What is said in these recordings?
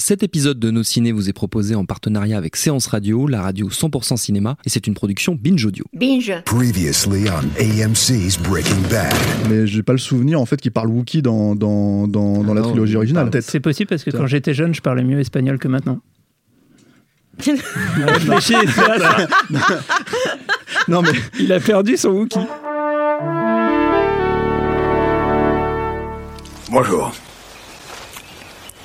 Cet épisode de Nos Ciné vous est proposé en partenariat avec Séance Radio, la radio 100% cinéma, et c'est une production Binge Audio. Binge. Previously on AMC's Breaking Bad. Mais j'ai pas le souvenir en fait qu'il parle Wookie dans, dans, dans, dans la Ah non, trilogie il originale. C'est possible parce que quand j'étais jeune, je parlais mieux espagnol que maintenant. Réfléchis, ça. Non mais Il a perdu son Wookie. Bonjour.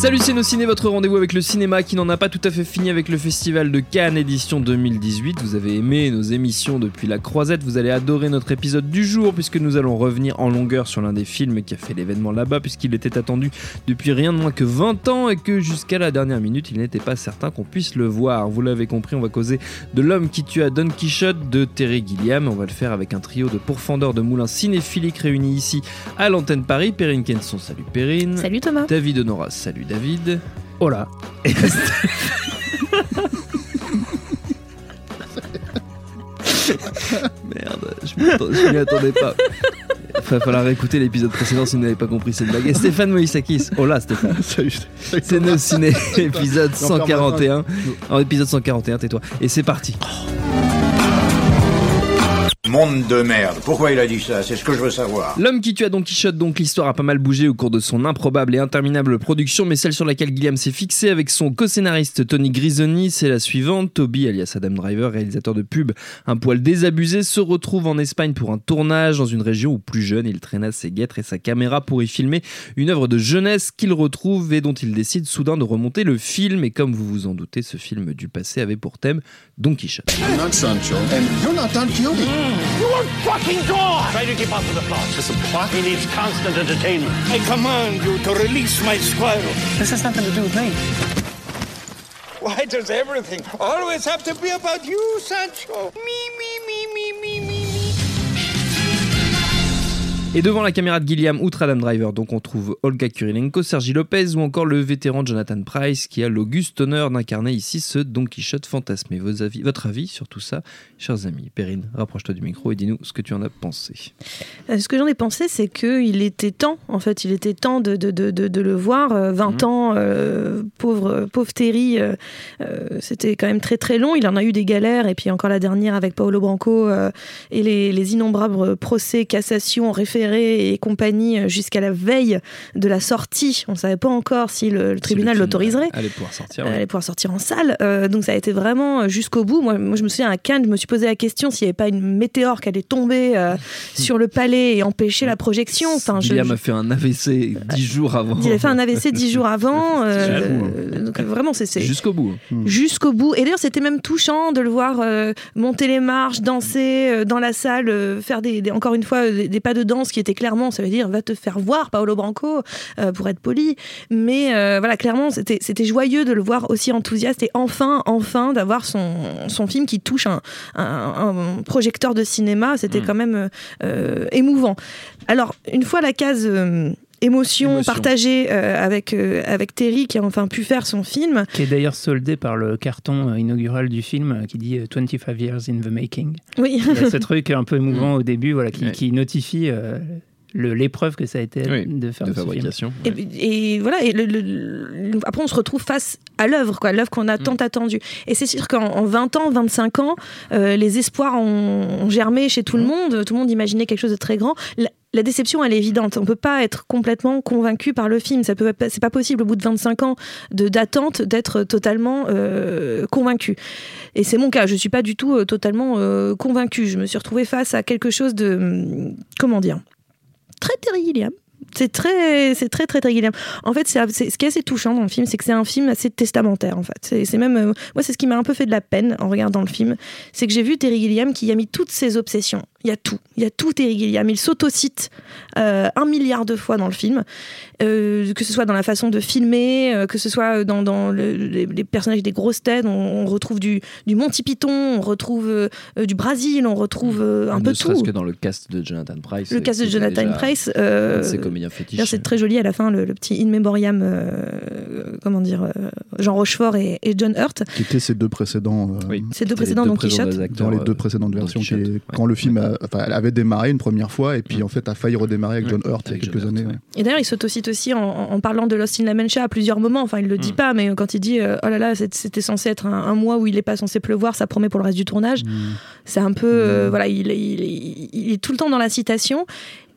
Salut c'est Nos Ciné, votre rendez-vous avec le cinéma qui n'en a pas tout à fait fini avec le Festival de Cannes édition 2018. Vous avez aimé nos émissions depuis la croisette, vous allez adorer notre épisode du jour puisque nous allons revenir en longueur sur l'un des films qui a fait l'événement là-bas puisqu'il était attendu depuis rien de moins que 20 ans et que jusqu'à la dernière minute il n'était pas certain qu'on puisse le voir. Vous l'avez compris, on va causer de l'homme qui tua Don Quichotte de Terry Gilliam. On va le faire avec un trio de pourfendeurs de moulins cinéphiliques réunis ici à l'antenne Paris. Perrine Kenson, salut Perrine. Salut Thomas. David Honoras, salut David. Oh là. Merde, je m'y attendais pas. Il va falloir écouter l'épisode précédent si vous n'avez pas compris cette blague. Et Stéphane Moïsakis, oh là Stéphane, c'est nos ciné, épisode Non, pardon, 141. En épisode 141, tais-toi. Et c'est parti. Monde de merde. Pourquoi il a dit ça? C'est ce que je veux savoir. L'homme qui tua Don Quichotte, donc l'histoire a pas mal bougé au cours de son improbable et interminable production, mais celle sur laquelle Guillaume s'est fixé avec son co-scénariste Tony Grisoni, c'est la suivante. Toby, alias Adam Driver, réalisateur de pub, un poil désabusé, se retrouve en Espagne pour un tournage dans une région où plus jeune, il traîna ses guêtres et sa caméra pour y filmer une œuvre de jeunesse qu'il retrouve et dont il décide soudain de remonter le film. Et comme vous vous en doutez, ce film du passé avait pour thème Don Quichotte. I'm not Sancho, and you're not Don Quixote. You are fucking gone! Try to keep up with the plot. There's a plot? He needs constant entertainment. I command you to release my squirrel. This has nothing to do with me. Why does everything always have to be about you, Sancho? Me, me, me, me, me, me, me. Et devant la caméra de Gilliam, outre Adam Driver, donc on trouve Olga Kurilenko, Sergi Lopez ou encore le vétéran Jonathan Price qui a l'auguste honneur d'incarner ici ce Don Quichotte fantasmé. Vos avis, votre avis sur tout ça, chers amis? Perrine, rapproche-toi du micro et dis-nous ce que tu en as pensé. Euh, Ce que j'en ai pensé, c'est qu'il était temps, en fait, il était temps de, de, de, de, de le voir. Euh, 20 ans, euh, pauvre, pauvre Terry, c'était quand même très très long. Il en a eu des galères, et puis encore la dernière avec Paolo Branco et les, les innombrables procès, cassations, et compagnie euh, jusqu'à la veille de la sortie. On ne savait pas encore si le, le tribunal Si l'autoriserait. Allait pouvoir sortir. Elle ouais. allait pouvoir sortir en salle. Euh, donc ça a été vraiment jusqu'au bout. Moi, moi, je me souviens à Cannes, je me suis posé la question s'il n'y avait pas une météore qui allait tomber euh, sur le palais et empêcher la projection. Enfin, je- a fait un AVC dix jours avant. il avait fait un AVC dix jours avant. euh, hein. donc vraiment, c'est Jusqu'au bout. jusqu'au bout. Et d'ailleurs, c'était même touchant de le voir euh, monter les marches, danser euh, dans la salle, euh, faire des, des- encore une fois euh, des, des pas de danse qui étaient clairement, ça veut dire va te faire voir, Paolo Branco, euh, pour être poli. Mais euh, voilà, clairement, c'était c'était joyeux de le voir aussi enthousiaste et enfin, enfin, d'avoir son, son film qui touche un, un- un projecteur de cinéma. C'était quand même euh, émouvant. Alors, une fois la case. Émotion, Émotion. partagée euh, avec, euh, avec Terry qui a enfin pu faire son film. Qui est d'ailleurs soldé par le carton euh, inaugural du film euh, qui dit euh, 25 years in the making. Oui. Il y a ce truc un peu émouvant au début voilà, qui, Ouais. qui notifie euh, le- l'épreuve que ça a été Oui, de faire De ce film. fabrication. Et, ouais. et voilà, et le- le- le- après on se retrouve face à l'œuvre, quoi, l'œuvre qu'on a tant attendue. Et c'est sûr qu'en en 20 ans, 25 ans, euh, les espoirs ont, ont germé chez tout le monde, tout le monde imaginait quelque chose de très grand. La, déception, elle est évidente. On peut pas être complètement convaincu par le film. Ça peut, pas- c'est pas possible au bout de 25 ans de d'attente d'être totalement euh, convaincu. Et c'est mon cas. Je suis pas du tout euh, totalement euh, convaincu. Je me suis retrouvée face à quelque chose de, hum, comment dire, très Terry Gilliam C'est très, c'est très, très, très Gilliam. En fait, c'est, ce qui est assez touchant dans le film, c'est que c'est un film assez testamentaire, en fait. C'est, même, moi, c'est ce qui m'a un peu fait de la peine en regardant le film. C'est que j'ai vu Terry Gilliam qui y a mis toutes ses obsessions. Il y a tout. Il y a tout Terry Gilliam. Il s'autocite euh, un milliard de fois dans le film. Euh, que ce soit dans la façon de filmer, euh, que ce soit dans, dans le- les, les personnages des grosses têtes. On, on retrouve du, du Monty Python, on retrouve euh, du Brésil, on retrouve euh, un ne peu serait-ce tout. que dans le cast de Jonathan Price. Le cast de Jonathan déjà Price. comédiens fétiches. D'ailleurs, c'est très joli à la fin, le, le petit in memoriam, euh, comment dire, euh, Jean Rochefort et, et John Hurt. Qui étaient ces deux précédents. euh, Ces deux précédents Don Quichotte. dans les deux précédentes versions. qui quand le film a- enfin, elle avait démarré une première fois et puis en fait a failli redémarrer avec John Hurt il y a quelques années. ouais. Et d'ailleurs, il s'autocite aussi en, parlant de Lost in La Mancha à plusieurs moments. Enfin, il le dit pas, mais quand il dit euh, Oh là là, c'était censé être un, un mois où il n'est pas censé pleuvoir, ça promet pour le reste du tournage. C'est un peu. euh, voilà, il, il- il- il est tout le temps dans la citation.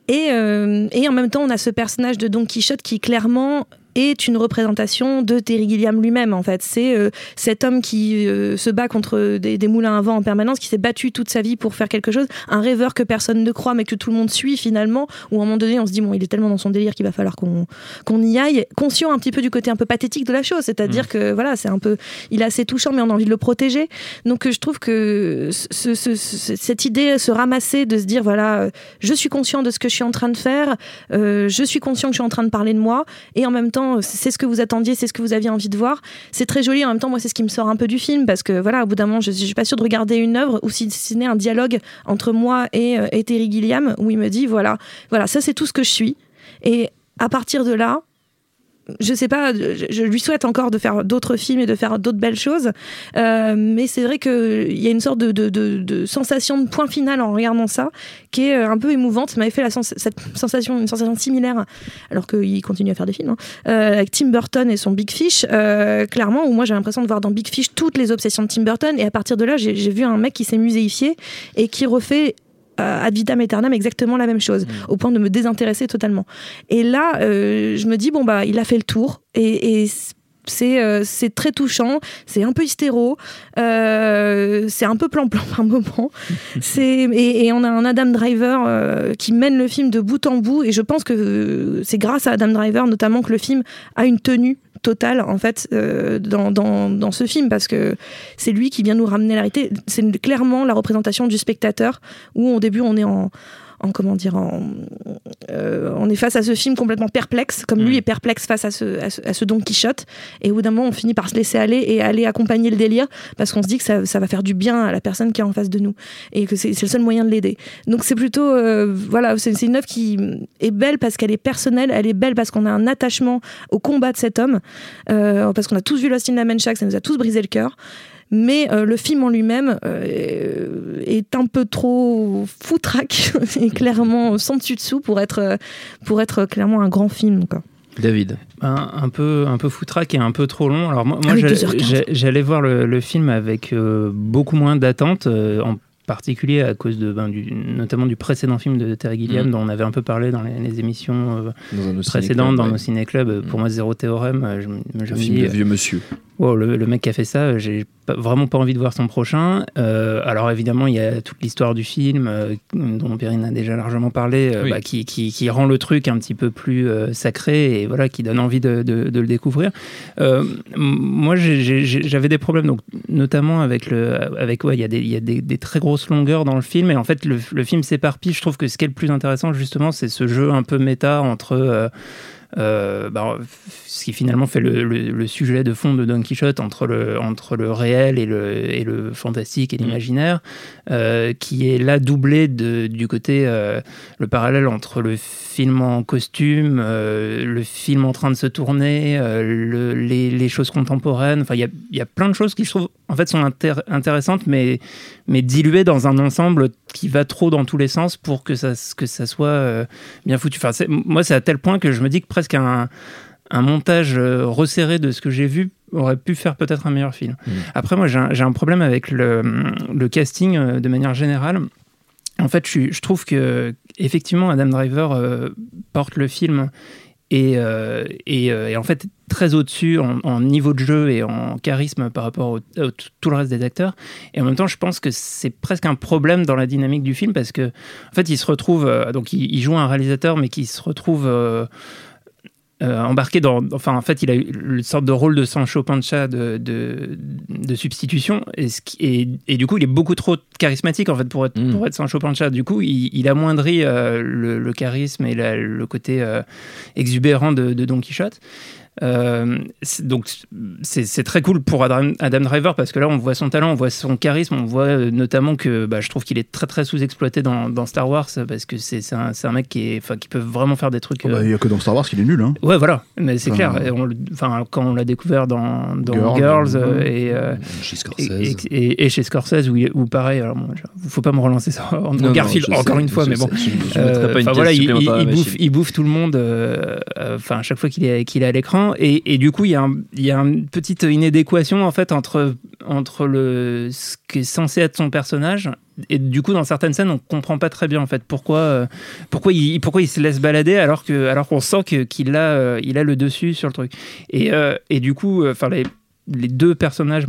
Et, euh, et en même temps, on a ce personnage de Don Quichotte qui clairement est une représentation de Terry Gilliam lui-même en fait. C'est euh, cet homme qui euh, se bat contre des, des moulins à vent en permanence, qui s'est battu toute sa vie pour faire quelque chose, un rêveur que personne ne croit mais que tout le monde suit finalement, où à un moment donné on se dit bon il est tellement dans son délire qu'il va falloir qu'on qu'on y aille, conscient un petit peu du côté un peu pathétique de la chose, c'est-à-dire que voilà c'est un peu, il est assez touchant mais on a envie de le protéger. Donc euh, je trouve que ce- ce- ce- cette idée se ramasser de se dire voilà je suis conscient de ce que je suis en train de faire, euh, je suis conscient que je suis en train de parler de moi et en même temps c'est ce que vous attendiez, c'est ce que vous aviez envie de voir. C'est très joli en même temps moi c'est ce qui me sort un peu du film parce que voilà au bout d'un moment je, je suis pas sûre de regarder une œuvre ou si ce n'est un dialogue entre moi et, euh, et Terry Gilliam où il me dit voilà voilà ça c'est tout ce que je suis et à partir de là je sais pas, je, je lui souhaite encore de faire d'autres films et de faire d'autres belles choses, Euh, mais c'est vrai qu'il y a une sorte de, sensation de point final en regardant ça qui est euh, un peu émouvante. Ça m'avait fait cette sensation, une sensation similaire, alors qu'il continue à faire des films, hein, euh, avec Tim Burton et son Big Fish, euh, clairement, où moi j'ai l'impression de voir dans Big Fish toutes les obsessions de Tim Burton, et à partir de là, j'ai vu un mec qui s'est muséifié et qui refait euh, ad vitam aeternam exactement la même chose, au point de me désintéresser totalement. Et là, euh, je me dis, bon, bah, il a fait le tour, et, et c'est euh, c'est très touchant, c'est un peu hystéro, c'est un peu plan-plan par moment. Et, et on a un Adam Driver qui mène le film de bout en bout, et je pense que c'est grâce à Adam Driver notamment que le film a une tenue totale en fait euh, dans, dans, dans ce film parce que c'est lui qui vient nous ramener la réalité. C'est clairement la représentation du spectateur où au début on est en en comment dire en, euh, on est face à ce film complètement perplexe comme lui est perplexe face à ce, à ce, à ce Don Quichotte. Et au bout d'un moment on finit par se laisser aller et aller accompagner le délire parce qu'on se dit que ça, ça va faire du bien à la personne qui est en face de nous et que c'est le seul moyen de l'aider. Donc c'est plutôt euh, voilà c'est une œuvre qui est belle parce qu'elle est personnelle elle est belle parce qu'on a un attachement au combat de cet homme euh, parce qu'on a tous vu Lost in La Mancha que ça nous a tous brisé le cœur mais euh, le film en lui-même euh, est un peu trop foutraque et clairement sans dessus dessous pour être euh, pour être clairement un grand film quoi. David. un, un peu un peu foutraque et un peu trop long. Alors moi, moi, Ah j'allais- 2h15. j'ai- j'allais voir le, le film avec euh, beaucoup moins d'attente, euh, en particulier à cause de ben, du, notamment du précédent film de Terry Gilliam Mhm. dont on avait un peu parlé dans les, les émissions euh, Dans précédentes dans ouais. nos ciné-clubs. Pour moi, Zéro Théorème, euh, je, me film dis, de vieux monsieur. Wow, le, le mec qui a fait ça, euh, j'ai vraiment pas envie de voir son prochain. Euh, alors évidemment, il y a toute l'histoire du film, euh, dont Perrine a déjà largement parlé, euh, Oui. bah, qui, qui- qui rend le truc un petit peu plus euh, sacré et voilà, qui donne envie de, de- de le découvrir. Euh, moi, j'avais des problèmes, donc notamment avec le, avec ouais, il y a des, il y a des, des très grosses longueurs dans le film et en fait, le, le film s'éparpille. Je trouve que ce qui est le plus intéressant justement, c'est ce jeu un peu méta entre euh, bah, ce qui finalement fait le, le- le sujet de fond de Don Quichotte entre le, entre le réel et le, et le fantastique et l'imaginaire, euh, qui est là doublé de, du côté, euh, le parallèle entre le film en costume, le film en train de se tourner, le- les, les choses contemporaines. Enfin, il y a, il y a plein de choses qui, je trouve, en fait, sont intér- intéressantes, mais, mais diluées dans un ensemble qui va trop dans tous les sens pour que ça, que ça soit euh, bien foutu. Enfin, moi, c'est à tel point que je me dis que presque un, un montage euh, resserré de ce que j'ai vu aurait pu faire peut-être un meilleur film. Après, moi, j'ai un, problème avec le, le casting euh, de manière générale. En fait, je, trouve que effectivement, Adam Driver euh, porte le film et, euh, et, euh, et en fait très au-dessus en, niveau de jeu et en charisme par rapport au, tout le reste des acteurs. Et en même temps, je pense que c'est presque un problème dans la dynamique du film parce que, en fait, il se retrouve, euh, donc il, joue un réalisateur, mais qui se retrouve euh, euh, embarqué dans. Enfin, en fait, il a eu une sorte de rôle de Sancho Pancha de, de, de substitution. Et, et, et, du coup, il est beaucoup trop charismatique, en fait, pour être, mm. pour être Sancho Pancha. Du coup, il, il amoindrit le, le, charisme et le côté exubérant de, de Don Quichotte. Euh, donc c'est très cool pour Adam, Driver parce que là on voit son talent, on voit son charisme, on voit euh, notamment que bah, je trouve qu'il est très très sous-exploité dans, dans, Star Wars parce que c'est un, un, mec qui, est, qui peut vraiment faire des trucs. Oh, bah, il n'y a que dans Star Wars qu'il est nul. Hein. Ouais voilà, mais c'est clair. enfin, quand on l'a découvert dans, dans Girls, euh, et, chez Scorsese. Et, chez Scorsese où, pareil, alors il faut pas me relancer ça en Garfield encore une fois, mais bon. voilà, il, bouffe, il, bouffe, tout le monde. Enfin, à chaque fois qu'il est, qu'il est à l'écran et, du coup, il y, a une petite inadéquation en fait entre, entre le, ce qui est censé être son personnage. Et du coup, dans certaines scènes, on comprend pas très bien en fait pourquoi, euh, pourquoi, il, pourquoi il se laisse balader alors que alors qu'on sent qu'il a, euh, il a le dessus sur le truc. Et, euh, et du coup, enfin les, les deux personnages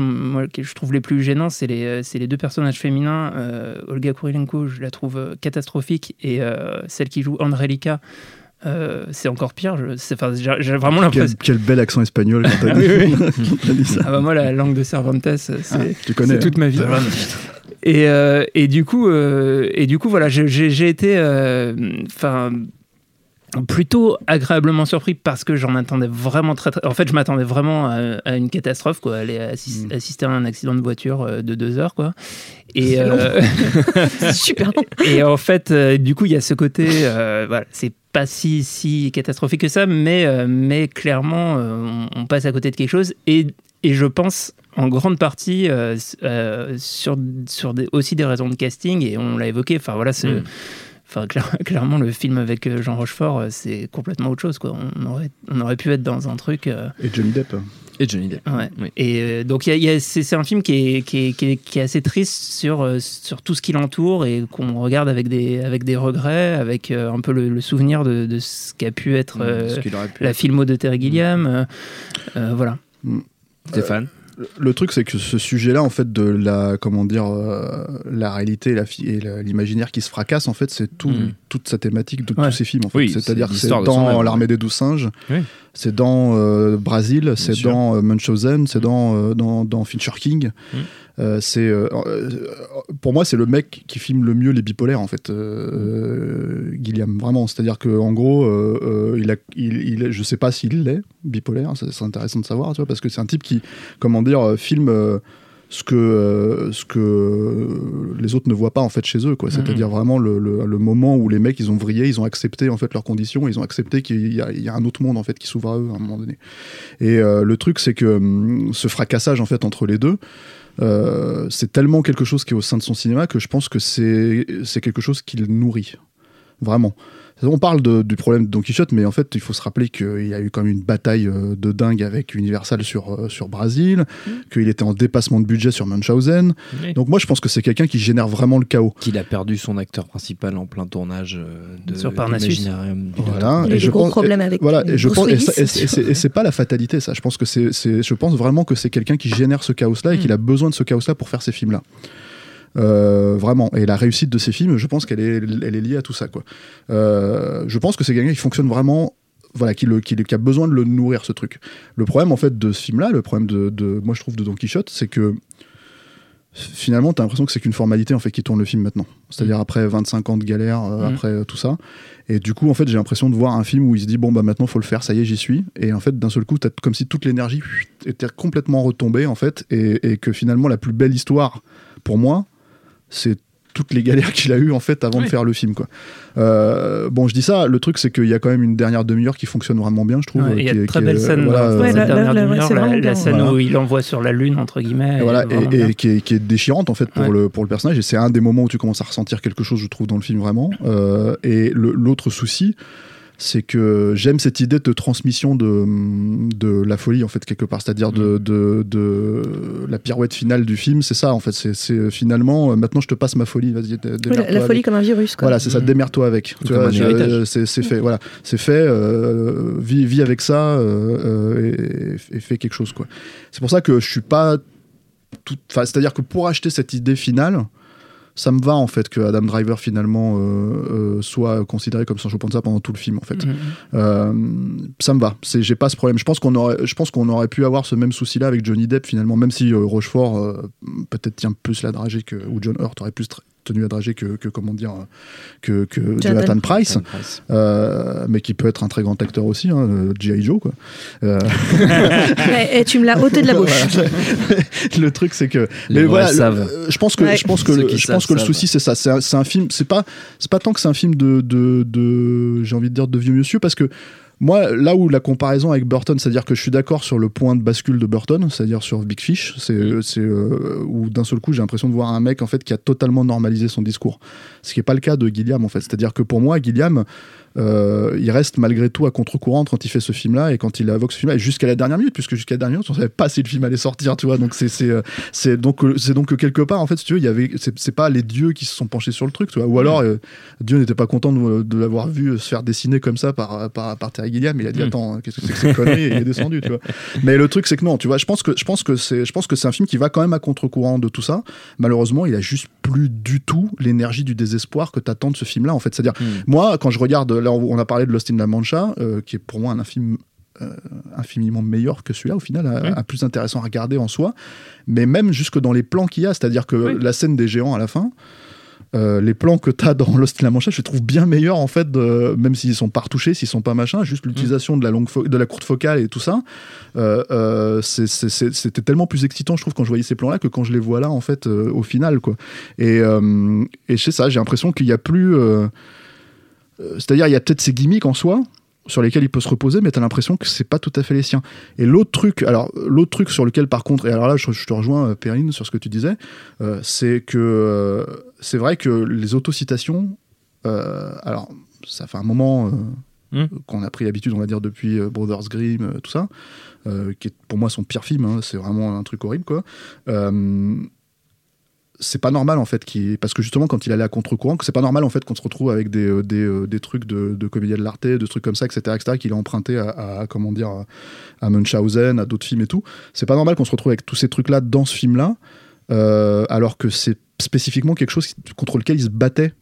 que je trouve les plus gênants, c'est les, les deux personnages féminins. Olga Kurilenko, je la trouve catastrophique, et celle qui joue Andrelika, euh, c'est encore pire. J'ai vraiment l'impression. Quel, bel accent espagnol quand t'as dit, ça. Ah bah moi, la langue de Cervantes, c'est ah, toute ma vie. Et, euh, et, du coup, euh, et du coup, voilà, j'ai été, enfin, plutôt agréablement surpris parce que j'en attendais vraiment très, très, En fait, je m'attendais vraiment à, une catastrophe, quoi, aller mm. assister à un accident de voiture de deux heures, quoi. Et super. Et en fait, du coup, il y a ce côté, voilà, c'est pas si, si catastrophique que ça, mais, euh, mais clairement, euh, on, passe à côté de quelque chose. Et, et je pense en grande partie euh, sur, sur des, aussi des raisons de casting, et on l'a évoqué. Enfin, voilà, c'est. Mm. Enfin, clairement, le film avec Jean Rochefort, c'est complètement autre chose. Quoi. On, aurait, on aurait pu être dans un truc. Et Johnny Depp. Et Johnny Depp. Ouais. Et euh, donc, y a, c'est, un film qui est, qui, est, qui, est, assez triste sur, euh, sur tout ce qui l'entoure et qu'on regarde avec des, avec des regrets, avec euh, un peu le, souvenir de, de, ce qu'a pu être la filmo de Terry Gilliam. voilà. Mm. Stéphane? Le truc, c'est que ce sujet-là, en fait, de la, comment dire, euh, la réalité et l'imaginaire qui se fracasse, en fait, c'est tout, mm. toute sa thématique de tous ces films. En fait. C'est-à-dire que c'est dans L'armée des douze singes, c'est dans euh, Brasil, c'est dans euh, Munchausen, c'est dans, dans, dans, Fincher King. Mm. Euh, c'est euh, euh, pour moi c'est le mec qui filme le mieux les bipolaires en fait Gilliam vraiment c'est à dire que en gros il a il, je sais pas s'il l'est bipolaire c'est intéressant de savoir tu vois parce que c'est un type qui comment dire filme ce que ce que les autres ne voient pas en fait chez eux quoi c'est-à-dire vraiment le, le, moment où les mecs ils ont vrillé ils ont accepté en fait leurs conditions ils ont accepté qu'il y, y, a un autre monde en fait qui s'ouvre à eux à un moment donné et le truc c'est que hum, ce fracassage en fait entre les deux euh, c'est tellement quelque chose qui est au sein de son cinéma que je pense que c'est quelque chose qui le nourrit. Vraiment. On parle du problème de Don Quichotte, mais en fait, il faut se rappeler qu'il y a eu quand même une bataille euh, de dingue avec Universal sur, euh, sur Brasil, mmh. qu'il était en dépassement de budget sur Munchausen. Donc moi, je pense que c'est quelqu'un qui génère vraiment le chaos. Qu'il a perdu son acteur principal en plein tournage euh, de sur Parnassus. Voilà. Et, je gros pense, problème avec voilà, et je pense, et c'est pas la fatalité, ça. Je pense que c'est, je pense vraiment que c'est quelqu'un qui génère ce chaos-là et mmh. qu'il a besoin de ce chaos-là pour faire ces films-là. Euh, vraiment. Et la réussite de ces films, je pense qu'elle est, elle est liée à tout ça. Quoi. Euh, je pense que c'est quelqu'un qui fonctionne vraiment voilà, qui, le, qui, a besoin de le nourrir, ce truc. Le problème, en fait, de ce film-là, le problème de, de, moi, je trouve, de Don Quichotte, c'est que finalement, tu as l'impression que c'est qu'une formalité, en fait, qui tourne le film maintenant. C'est-à-dire après 25 ans de galère, euh, mmh. après tout ça. Et du coup, en fait, j'ai l'impression de voir un film où il se dit, bon, bah maintenant, faut le faire, ça y est, j'y suis. Et en fait, d'un seul coup, as comme si toute l'énergie était complètement retombée, en fait, et, et, que finalement, la plus belle histoire, pour moi, c'est toutes les galères qu'il a eues en fait avant de faire le film quoi. Euh, bon je dis ça, le truc c'est qu'il y a quand même une dernière demi-heure qui fonctionne vraiment bien je trouve. Il y a une très belle scène la, scène où il envoie sur la lune entre guillemets. Et, voilà, et, qui, est, déchirante en fait pour, le, pour le personnage et c'est un des moments où tu commences à ressentir quelque chose je trouve dans le film vraiment. Euh, et l'autre souci c'est que j'aime cette idée de transmission de, de la folie en fait quelque part. C'est-à-dire de, mm. de, la pirouette finale du film c'est ça en fait. C'est finalement euh, maintenant je te passe ma folie vas-y la, folie comme un virus quoi. voilà c'est ça mm. démerde-toi avec. C'est fait voilà. C'est fait euh, vis, avec ça euh, et, et, fais quelque chose quoi. C'est pour ça que je suis pas tout c'est-à-dire que pour acheter cette idée finale ça me va en fait que Adam Driver finalement euh, euh, soit considéré comme Sancho Panza pendant tout le film en fait. Mm-hmm. Euh, ça me va. C'est j'ai pas ce problème. Je pense qu'on aurait, je pense qu'on aurait pu avoir ce même souci là avec Johnny Depp finalement, même si Rochefort peut-être tient plus la dragée que ou John Hurt aurait plus tenu à drager que, comment dire que, que Jonathan, Price, euh, mais qui peut être un très grand acteur aussi, hein, G.I. Joe quoi. Euh, et, tu me l'as ôté de la bouche. le truc c'est que mais voilà, je pense que je pense que le, je pense que le souci c'est ça, c'est un, film, c'est pas c'est pas tant que c'est un film de, de, de j'ai envie de dire de vieux monsieur parce que moi, là où la comparaison avec Burton, c'est-à-dire que je suis d'accord sur le point de bascule de Burton, c'est-à-dire sur Big Fish, c'est mm. euh, où d'un seul coup j'ai l'impression de voir un mec en fait qui a totalement normalisé son discours, ce qui n'est pas le cas de Gilliam en fait. C'est-à-dire que pour moi, Gilliam, euh, il reste malgré tout à contre-courant quand il fait ce film-là et quand il évoque ce film-là, jusqu'à la dernière minute, puisque jusqu'à la dernière minute, on savait pas si le film allait sortir, tu vois. Donc c'est c'est euh, donc c'est donc que quelque part en fait, si tu veux, il y avait c'est pas les dieux qui se sont penchés sur le truc, tu vois. Ou alors euh, Dieu n'était pas content de, l'avoir vu se faire dessiner comme ça par par, par Terry Gilliam, il a dit mm. attends, qu'est-ce que c'est que cette connerie? Et il est descendu, tu vois. Mais le truc c'est que non, tu vois, je pense que je pense que c'est je pense que c'est un film qui va quand même à contre-courant de tout ça. Malheureusement, il a juste plus du tout l'énergie du désespoir que t'attends de ce film-là en fait. C'est-à-dire mm. moi quand je regarde là on a parlé de Lost in La Mancha, euh, qui est pour moi un film euh, infiniment meilleur que celui-là, au final, un, plus intéressant à regarder en soi. Mais même jusque dans les plans qu'il y a, c'est-à-dire que la scène des géants à la fin, euh, les plans que tu as dans Lost in La Mancha, je les trouve bien meilleurs en fait, même s'ils sont pas retouchés, s'ils sont pas machin, juste l'utilisation de la longue de la courte focale et tout ça, c'était tellement plus excitant, je trouve, quand je voyais ces plans-là que quand je les vois là en fait au final quoi. Et, et c'est ça, j'ai l'impression qu'il y a plus euh, c'est-à-dire, il y a peut-être ces gimmicks en soi, sur lesquels il peut se reposer, mais tu as l'impression que c'est pas tout à fait les siens. Et l'autre truc, alors l'autre truc sur lequel par contre, et alors là je, te rejoins euh, Perrine sur ce que tu disais, euh, c'est que c'est vrai que les autocitations, alors ça fait un moment hmm. qu'on a pris l'habitude, on va dire depuis Brothers Grimm, tout ça, qui est pour moi son pire film, hein, c'est vraiment un truc horrible quoi c'est pas normal en fait parce que justement quand il allait à contre-courant c'est pas normal en fait qu'on se retrouve avec des, euh, des, euh, des trucs de, de comédien de l'arte de trucs comme ça etc etc qu'il a emprunté à, comment dire à Munchausen à d'autres films et tout. C'est pas normal qu'on se retrouve avec tous ces trucs là dans ce film là euh, alors que c'est spécifiquement quelque chose contre lequel il se battait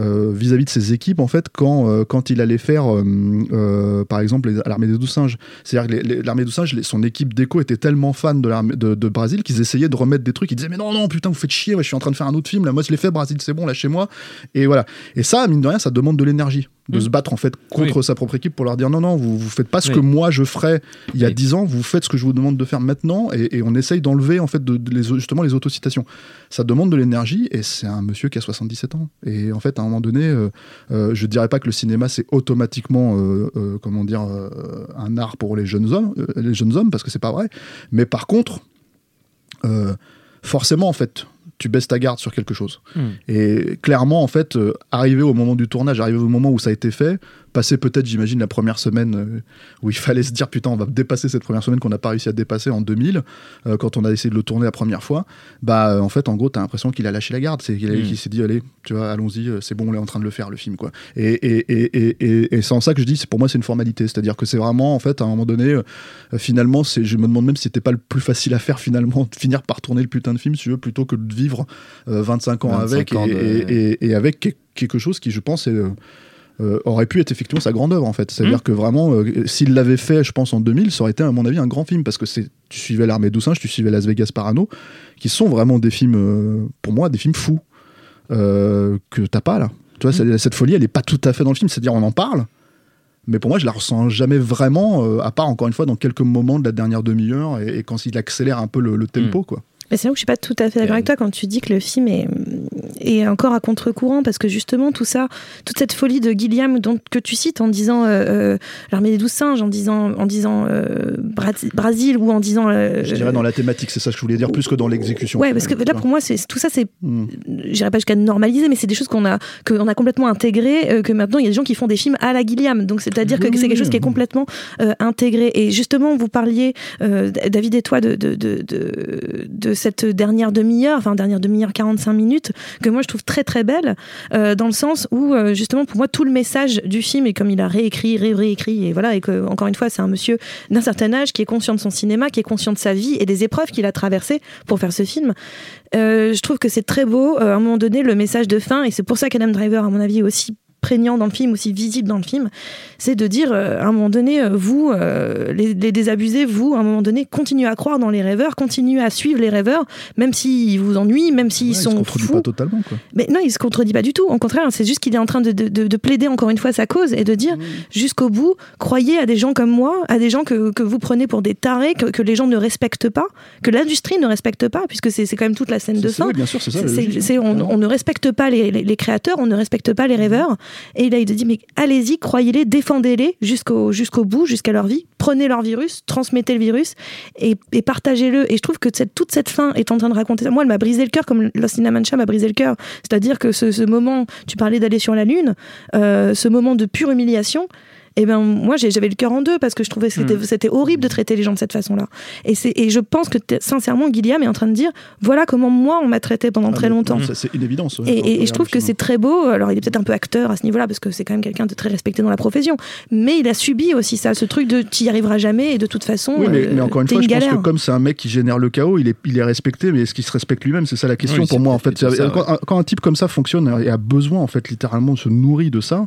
euh, vis-à-vis de ses équipes en fait quand, euh, quand il allait faire euh, par exemple l'armée des douze singes. C'est-à-dire que l'armée des douze singes son équipe d'écho était tellement fan de de, de, Brésil qu'ils essayaient de remettre des trucs. Ils disaient mais non non putain vous faites chier je suis en train de faire un autre film là. Moi je l'ai fait Brésil c'est bon lâchez-moi. Et voilà. Et ça mine de rien ça demande de l'énergie de mm. se battre en fait contre sa propre équipe pour leur dire non non vous, vous faites pas ce que moi je ferais il y a dix ans vous faites ce que je vous demande de faire maintenant et, on essaye d'enlever en fait de, les, justement les autocitations. Ça demande de l'énergie et c'est un monsieur qui a 77 ans. Et en fait à un moment donné euh, euh, je dirais pas que le cinéma c'est automatiquement euh, comment dire un art pour les jeunes hommes les jeunes hommes parce que c'est pas vrai. Mais par contre forcément en fait tu baisses ta garde sur quelque chose. Hmm. Et clairement, en fait, euh, arrivé au moment du tournage, arrivé au moment où ça a été fait, passer peut-être, j'imagine, la première semaine euh, où il fallait se dire putain, on va dépasser cette première semaine qu'on n'a pas réussi à dépasser en 2000, euh, quand on a essayé de le tourner la première fois, bah euh, en fait, en gros, t'as l'impression qu'il a lâché la garde, c'est qu'il mm. s'est dit allez, tu vois, allons-y, c'est bon, on est en train de le faire le film quoi. Et, et, et, et c'est en ça que je dis, pour moi, c'est une formalité, c'est-à-dire que c'est vraiment en fait à un moment donné, finalement, c'est, je me demande même si c'était pas le plus facile à faire finalement, de finir par tourner le putain de film, si tu veux, plutôt que de vivre 25 ans avec et, avec quelque chose qui, je pense, est euh, aurait pu être effectivement sa grande œuvre en fait. C'est-à-dire mmh. que vraiment, euh, s'il l'avait fait, je pense en 2000, ça aurait été à mon avis un grand film parce que c'est, tu suivais l'armée singes, tu suivais Las Vegas Parano, qui sont vraiment des films, euh, pour moi, des films fous que t'as pas là. Tu vois, mmh. cette folie, elle est pas tout à fait dans le film. C'est-à-dire, on en parle, mais pour moi, je la ressens jamais vraiment, à part encore une fois dans quelques moments de la dernière demi-heure et, quand il accélère un peu le, tempo, mmh. quoi. Mais c'est là où je suis pas tout à fait d'accord avec toi quand tu dis que le film est, encore à contre-courant parce que justement tout ça, toute cette folie de Gilliam dont, que tu cites en disant l'armée des douze singes, en disant, en disant Brésil ou en disant. je dirais dans la thématique, c'est ça que je voulais dire, plus que dans l'exécution. Ouais, parce que là pour moi, c'est tout ça, c'est, mm. j'irai pas jusqu'à normaliser, mais c'est des choses qu'on a, a complètement intégrées, que maintenant il y a des gens qui font des films à la Gilliam, donc c'est-à-dire que c'est quelque chose qui est complètement intégré. Et justement, vous parliez, David et toi, de, de, de, de cette dernière demi-heure, enfin dernière demi-heure, 45 minutes, que moi je trouve très très belle, euh, dans le sens où euh, justement pour moi tout le message du film, et comme il a réécrit, ré réécrit, et voilà, et que encore une fois c'est un monsieur d'un certain âge qui est conscient de son cinéma, qui est conscient de sa vie et des épreuves qu'il a traversées pour faire ce film. Euh, je trouve que c'est très beau, à un moment donné, le message de fin, et c'est pour ça qu'Adam Driver, à mon avis, est aussi prégnant dans le film, aussi visible dans le film, c'est de dire euh, à un moment donné, euh, vous, euh, les, désabusés, vous, à un moment donné, continuez à croire dans les rêveurs, continuez à suivre les rêveurs, même s'ils vous ennuient, même s'ils sont. Il se contredit pas totalement, quoi. Mais non, il se contredit pas du tout. Au contraire, c'est juste qu'il est en train de, de, de, plaider encore une fois sa cause et de dire jusqu'au bout, croyez à des gens comme moi, à des gens que, que vous prenez pour des tarés, que, que, les gens ne respectent pas, que l'industrie ne respecte pas, puisque c'est quand même toute la scène de fin. Oui, bien sûr, c'est ça. on, on, ne respecte pas les, les, les, créateurs, on ne respecte pas les rêveurs. Et là, il te dit, mais allez-y, croyez-les, défendez-les jusqu'au bout, jusqu'à leur vie. Prenez leur virus, transmettez le virus et, partagez-le. Et je trouve que cette, toute cette fin est en train de raconter ça. Moi, elle m'a brisé le cœur comme Lost in Mancha m'a brisé le cœur. C'est-à-dire que ce, moment, tu parlais d'aller sur la Lune, euh, ce moment de pure humiliation, et eh ben moi j'avais le cœur en deux parce que je trouvais que c'était hmm. horrible de traiter les gens de cette façon-là. Et, et je pense que sincèrement, Guillaume est en train de dire voilà comment moi on m'a traité pendant ah, très longtemps. C'est une évidence. et, je trouve que c'est très beau. Alors il est peut-être un peu acteur à ce niveau-là parce que c'est quand même quelqu'un de très respecté dans la profession. Mais il a subi aussi ça, ce truc de tu y arriveras jamais et de toute façon. Oui, mais, euh, encore une fois, je pense que comme c'est un mec qui génère le chaos, il est, il est respecté, mais est-ce qu'il se respecte lui-même? C'est ça la question pour moi en fait. quand, un type comme ça fonctionne et a besoin en fait littéralement se nourrit de ça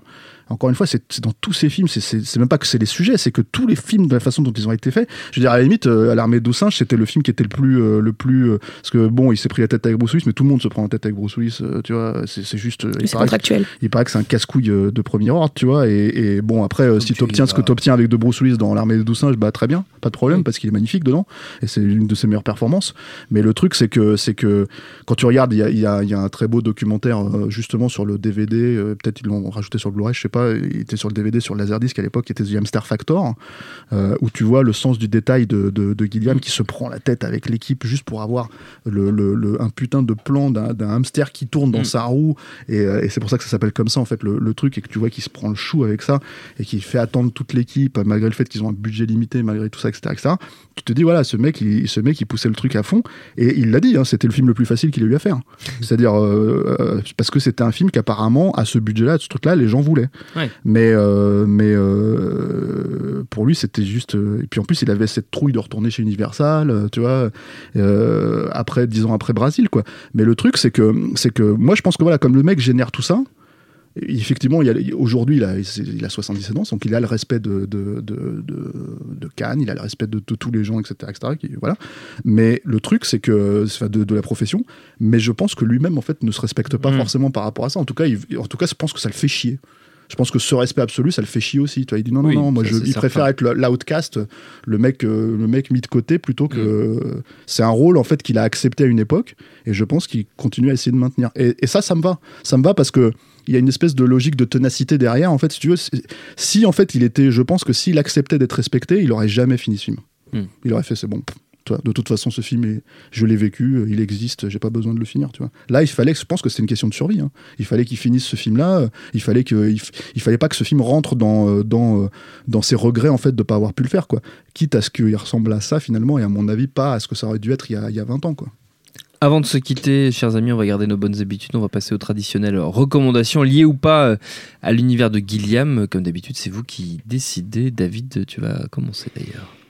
encore une fois, c'est dans tous ces films, c'est même pas que c'est les sujets, c'est que tous les films, de la façon dont ils ont été faits, je veux dire, à la limite, euh, à l'armée de singes, c'était le film qui était le plus. Euh, le plus euh, parce que bon, il s'est pris la tête avec Bruce Willis, mais tout le monde se prend la tête avec Bruce Willis, tu vois, c'est juste. C'est contractuel. il paraît que c'est un casse-couille de premier ordre, tu vois, et, bon, après, si tu obtiens ce que tu obtiens avec de Bruce Willis dans l'armée des singes, bah très bien, pas de problème, parce qu'il est magnifique dedans, et c'est une de ses meilleures performances. Mais le truc, c'est que, c'est que quand tu regardes, il y a, y, a, y a, un très beau documentaire justement sur le DVD, peut-être ils l'ont rajouté sur le Blu-ray, je sais pas, il était sur le DVD sur Laserdisc à l'époque, qui était The Hamster Factor, euh, où tu vois le sens du détail de, de, Gilliam qui se prend la tête avec l'équipe juste pour avoir le, un putain de plan d'un hamster qui tourne dans mm. sa roue. Euh, et, c'est pour ça que ça s'appelle comme ça, en fait, le, truc, et que tu vois qu'il se prend le chou avec ça, et qui fait attendre toute l'équipe, malgré le fait qu'ils ont un budget limité, malgré tout ça, etc. etc. Tu te dis, voilà, ce mec, il, ce mec, il poussait le truc à fond, et il l'a dit, hein, c'était le film le plus facile qu'il ait eu à faire. C'est-à-dire, euh, parce que c'était un film qu'apparemment, à ce budget-là, ce truc-là, les gens voulaient. Mais, euh, mais euh, pour lui, c'était juste. Euh, et puis en plus, il avait cette trouille de retourner chez Universal, tu vois, après, dix ans après Brésil, quoi. Mais le truc, c'est que, c'est que moi, je pense que voilà, comme le mec génère tout ça, effectivement, aujourd'hui, il a, il a 77 ans, donc il a le respect de, de, de, de, Cannes, il a le respect de, tous les gens, etc. etc. Qui, voilà. Mais le truc, c'est que, de, la profession, mais je pense que lui-même, en fait, ne se respecte pas mmh. forcément par rapport à ça. En tout cas, il, en tout cas, je pense que ça le fait chier je pense que ce respect absolu, ça le fait chier aussi. Tu vois, il dit non, non, non, moi, je, il préfère être l'outcast, le mec, euh, le mec mis de côté, plutôt que. Mm. C'est un rôle, en fait, qu'il a accepté à une époque, et je pense qu'il continue à essayer de maintenir. Et, ça, ça me va. Ça me va parce que. Il y a une espèce de logique de ténacité derrière. En fait, si tu veux, si en fait il était, je pense que s'il acceptait d'être respecté, il aurait jamais fini ce film. Mm. Il aurait fait, c'est bon, de toute façon, ce film, je l'ai vécu, il existe, j'ai pas besoin de le finir. Tu. Là, il fallait, je pense que c'est une question de survie. Hein. Il fallait qu'il finisse ce film-là. Il fallait que, fallait pas que ce film rentre dans euh, dans euh, dans ses regrets en fait de pas avoir pu le faire, quoi. Quitte à ce qu'il ressemble à ça finalement, et à mon avis pas à ce que ça aurait dû être il y a, il y a 20 ans, quoi. Avant de se quitter, chers amis, on va garder nos bonnes habitudes. On va passer aux traditionnelles recommandations liées ou pas euh, à l'univers de Gilliam. Comme d'habitude, c'est vous qui décidez. David, tu vas commencer d'ailleurs.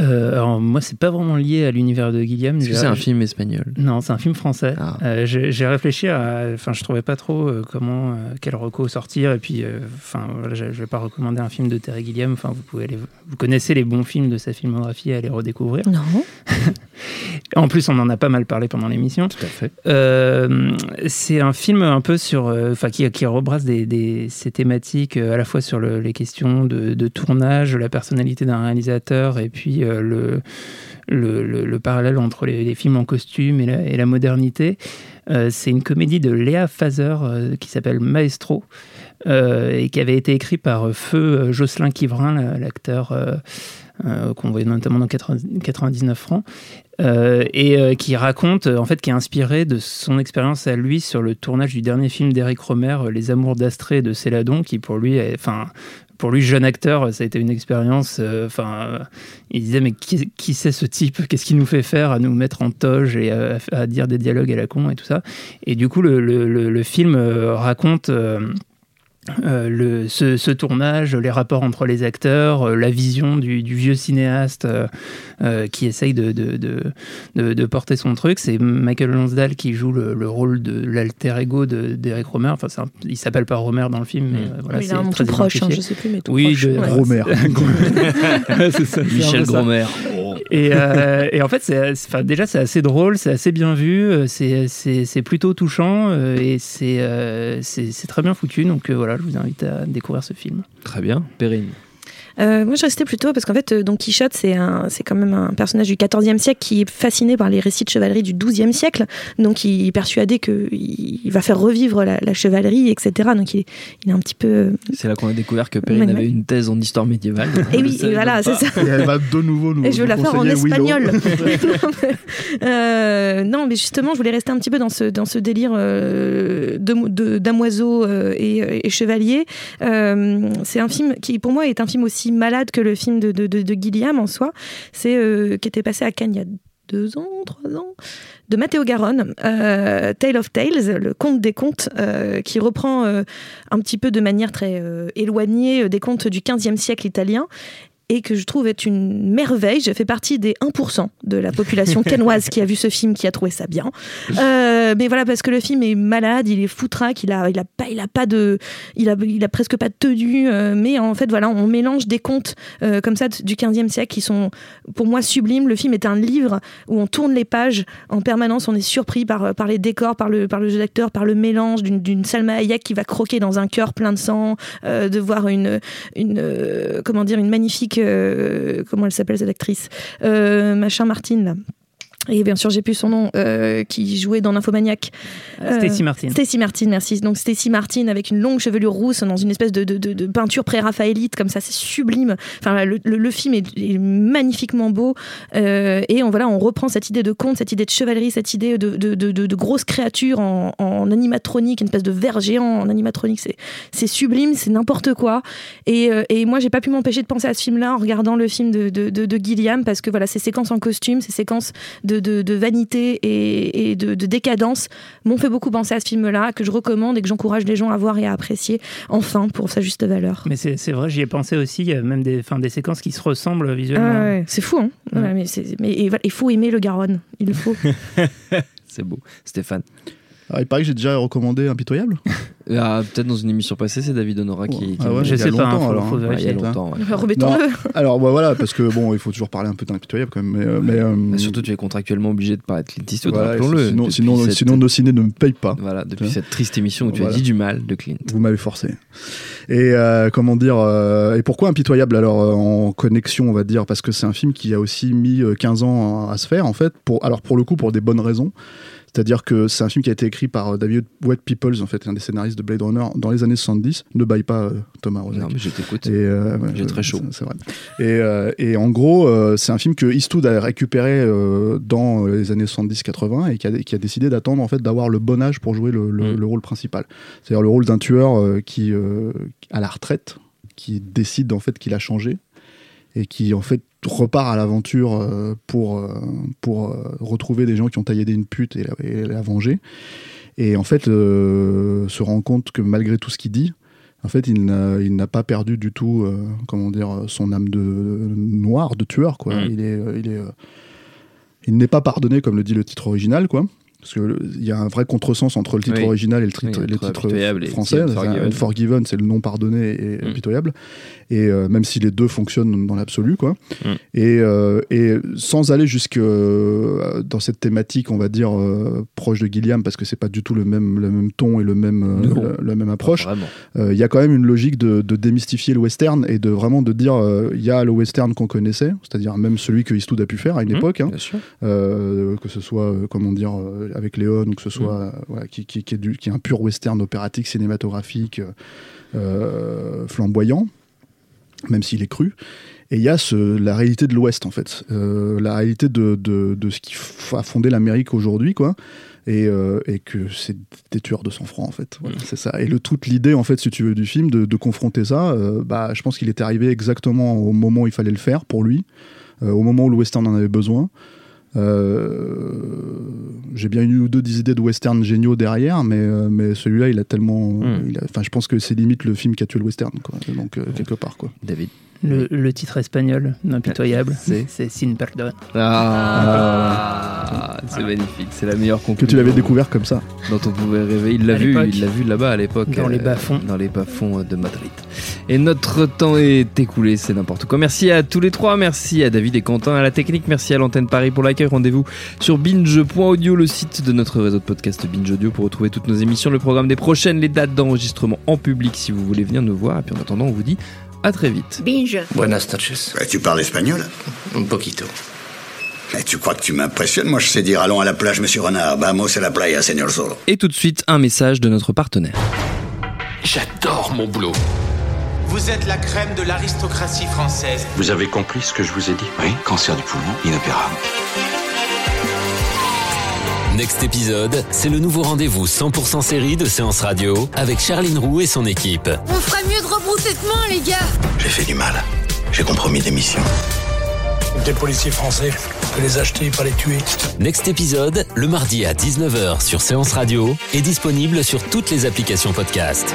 Euh, alors moi, c'est pas vraiment lié à l'univers de Guillaume. Est-ce que c'est un film espagnol? Non, c'est un film français. Ah. Euh, j'ai réfléchi à, enfin, je trouvais pas trop euh, comment, quel reco sortir, et puis, enfin, je, vais pas recommander un film de Terry Gilliam. Enfin, vous pouvez aller, vous connaissez les bons films de sa filmographie, à les redécouvrir. Non. en plus, on en a pas mal parlé pendant l'émission. Tout à fait. c'est un film un peu sur, enfin, qui, qui rebrasse des, des, ces thématiques à la fois sur le, les questions de, de tournage, la personnalité d'un réalisateur, et puis euh, le, le, parallèle entre les, films en costume et la, modernité. c'est une comédie de Léa Fazer qui s'appelle Maestro. et qui avait été écrit par Feu Jocelyn Quivrin, l'acteur qu'on voyait notamment dans 99 francs, et qui raconte, en fait, qui est inspiré de son expérience à lui sur le tournage du dernier film d'Éric Romer, Les Amours d'Astrée de Céladon, qui pour lui, enfin, pour lui, jeune acteur, ça a été une expérience. euh, Enfin, euh, il disait mais qui, qui c'est ce type? Qu'est-ce qu'il nous fait faire à nous mettre en toge et à, dire des dialogues à la con et tout ça? Et du coup, le, le- film euh, raconte. euh, euh, le, ce, ce tournage, les rapports entre les acteurs, euh, la vision du, du vieux cinéaste euh, euh, qui essaye de, de, de, de- de porter son truc. C'est Michael Lonsdale qui joue le, le rôle de l'alter ego de- d'Eric Romer. Enfin, c'est un- il s'appelle pas Romer dans le film, mais euh, voilà, c'est a un nom très proche, hein, je sais plus, mais tout oui, proche. Ouais. Romer. Michel. Gromer. Et, euh, et en fait, c'est, déjà, c'est assez drôle, c'est assez bien vu, euh, c'est, plutôt touchant euh, et c'est, très bien foutu. Donc voilà, je vous invite à découvrir ce film. Très bien. Perrine. Euh, moi, je restais plutôt parce qu'en fait, euh, Don Quichotte, c'est un, c'est quand même un personnage du XIVe siècle qui est fasciné par les récits de chevalerie du XIIe siècle. Donc, il est persuadé qu'il il va faire revivre la, la chevalerie, etc. Donc, il est, il est un petit peu. euh, C'est là qu'on a découvert que Perrine Ouais, avait ouais. une thèse en histoire médiévale. Et oui, et voilà, c'est ça. Et elle va de nouveau nous Et je vais la faire en espagnol. non, mais, euh, non, mais justement, je voulais rester un petit peu dans ce, dans ce délire euh, de- damoiseau euh, et, et chevalier. Euh, c'est un film qui, pour moi, est un film aussi malade que le film de, de, de, Gilliam en soi. C'est euh, qui était passé à Cannes il y a deux ans, trois ans, de Matteo Garonne, euh, Tale of Tales, le conte des contes, euh, qui reprend un petit peu de manière très éloignée des contes du 15e siècle italien et que je trouve être une merveille. Je fais partie des 1% de la population canoise qui a vu ce film, qui a trouvé ça bien. Euh, mais voilà, parce que le film est malade, il est foutraque, il a, il a pas, il a pas de, il a, il a presque pas de tenue. euh, mais en fait, voilà, on mélange des contes euh, comme ça du 15e siècle qui sont, pour moi, sublimes. Le film est un livre où on tourne les pages en permanence, on est surpris par, par les décors, par le, par le jeu d'acteur, par le mélange d'une, d'une Salma Hayek qui va croquer dans un cœur plein de sang, euh, de voir une, une euh, comment dire, une magnifique, euh, comment elle s'appelle cette actrice, euh, machin Martine là. Et bien sûr, j'ai plus son nom, euh, qui jouait dans Nymphomaniac. Euh, Stacy Martin. Stacy Martin, merci. Donc Stacy Martin avec une longue chevelure rousse dans une espèce de, de, de, de peinture pré-raphaélite, comme ça, c'est sublime. Enfin, le, le, le film est, est magnifiquement beau. Euh, et on, voilà, on reprend cette idée de conte, cette idée de chevalerie, cette idée de, grosses créatures en, en, animatronique, une espèce de ver géant en animatronique. C'est, sublime, c'est n'importe quoi. Et, euh, et moi, j'ai pas pu m'empêcher de penser à ce film-là en regardant le film de, de Gilliam, parce que voilà, ces séquences en costume, ces séquences de, de, de vanité et, et de, de, décadence m'ont fait beaucoup penser à ce film-là, que je recommande et que j'encourage les gens à voir et à apprécier, enfin, pour sa juste valeur. Mais c'est, vrai, j'y ai pensé aussi, il y a même des, enfin, des séquences qui se ressemblent visuellement. Ah ouais, c'est fou, hein ouais. Ouais, mais, il faut aimer le Garonne, il le faut. c'est beau. Stéphane ah, il paraît que j'ai déjà recommandé Impitoyable. ah, Peut-être dans une émission passée, c'est David Honora qui. qui ah ouais, je sais pas, hein, alors, faut, il y a longtemps. Ouais. Remettons-le. Alors bah, voilà, parce que bon, il faut toujours parler un peu d'Impitoyable quand même. Mais, euh, mais, euh, mais surtout, tu es contractuellement obligé de parler de Clint Eastwood, voilà, rappelons-le. Sinon, sinon, cette... sinon, nos ciné ne me payent pas. Voilà, depuis cette triste émission où tu voilà. as dit du mal de Clint. Vous m'avez forcé. Et euh, comment dire euh, Et pourquoi Impitoyable Alors euh, en connexion, on va dire, parce que c'est un film qui a aussi mis 15 ans à, à se faire en fait. Pour, alors pour le coup, pour des bonnes raisons. C'est-à-dire que c'est un film qui a été écrit par David Wet Peoples, en fait, un des scénaristes de Blade Runner dans les années 70. Ne baille pas euh, Thomas Rozak. Non, mais je t'écoute. Et euh, j'ai très chaud. C'est vrai. Et, euh, et, en gros, c'est un film que Eastwood a récupéré euh, dans les années 70-80 et qui a, qui a décidé d'attendre en fait d'avoir le bon âge pour jouer le, le, mm. le rôle principal. C'est-à-dire le rôle d'un tueur euh, qui à la retraite, qui décide en fait qu'il a changé et qui en fait repart à l'aventure euh, pour, euh, pour euh, retrouver des gens qui ont taillé une pute et la, et la venger. Et en fait, euh, se rend compte que malgré tout ce qu'il dit, en fait, il n'a, pas perdu du tout, euh, comment dire, son âme de noir, de tueur, quoi. Mmh. Il est, il est, il n'est pas pardonné, comme le dit le titre original, quoi. Parce qu'il y a un vrai contresens entre le titre oui. original et le titre, oui, les titres français. Unforgiven, c'est le non pardonné et mm. impitoyable. Et euh, même si les deux fonctionnent dans l'absolu, quoi. Mm. Et, euh, et, sans aller jusque euh, dans cette thématique, on va dire proche de Gilliam, parce que c'est pas du tout le même, le même ton et le même, la, la, même approche. Il y a quand même une logique de, de, démystifier le western et de vraiment de dire il y a le western qu'on connaissait, c'est-à-dire même celui que Eastwood a pu faire à une mm. époque, hein, que ce soit comment dire avec Léon ou que ce soit mm. qui, qui, est du, qui est un pur western opératique cinématographique flamboyant, même s'il est cru. Et il y a ce, la réalité de l'Ouest, en fait. Euh, la réalité de, de, de, ce qui a fondé l'Amérique aujourd'hui, quoi. Et, euh, et, que c'est des tueurs de sang-froid, en fait. Voilà, c'est ça. Et le, toute l'idée, en fait, si tu veux, du film, de, de confronter ça, euh, bah, je pense qu'il est arrivé exactement au moment où il fallait le faire pour lui, euh, au moment où le western en avait besoin. Euh, j'ai bien eu deux idées de western géniaux derrière, mais, euh, mais celui-là, il a tellement. Hmm. Enfin, je pense que c'est limite le film qui a tué le western, quoi. Donc, quelque part, quoi. David. Le, titre espagnol, impitoyable, c'est Sin Perdón. Ah, c'est magnifique, c'est la meilleure conclusion. Que tu l'avais découvert comme ça. Dont on pouvait rêver. Il l'a vu, il l'a vu là-bas à l'époque. Dans les bas-fonds. Dans les bas-fonds de Madrid. Et notre temps est écoulé, c'est n'importe quoi. Merci à tous les trois, merci à David et Quentin à la technique, merci à l'antenne Paris pour l'accueil. Rendez-vous sur binge.audio, le site de notre réseau de podcast Binge Audio pour retrouver toutes nos émissions, le programme des prochaines, les dates d'enregistrement en public si vous voulez venir nous voir. Et puis en attendant, on vous dit à très vite. Binge. Buenas noches. tu parles espagnol? Un poquito. Mais tu crois que tu m'impressionnes? Moi, je sais dire allons à la plage, monsieur Renard. Vamos à la playa, señor Zorro. Et tout de suite, un message de notre partenaire. J'adore mon boulot. Vous êtes la crème de l'aristocratie française. Vous avez compris ce que je vous ai dit? Oui, cancer du poumon, inopérable. Next épisode, c'est le nouveau rendez-vous 100% série de Séance Radio avec Charline Roux et son équipe. On ferait mieux de rebrousser de main, les gars J'ai fait du mal. J'ai compromis des missions. Des policiers français, que les acheter, pas les tuer. Next épisode, le mardi à 19h sur Séance Radio, est disponible sur toutes les applications podcast.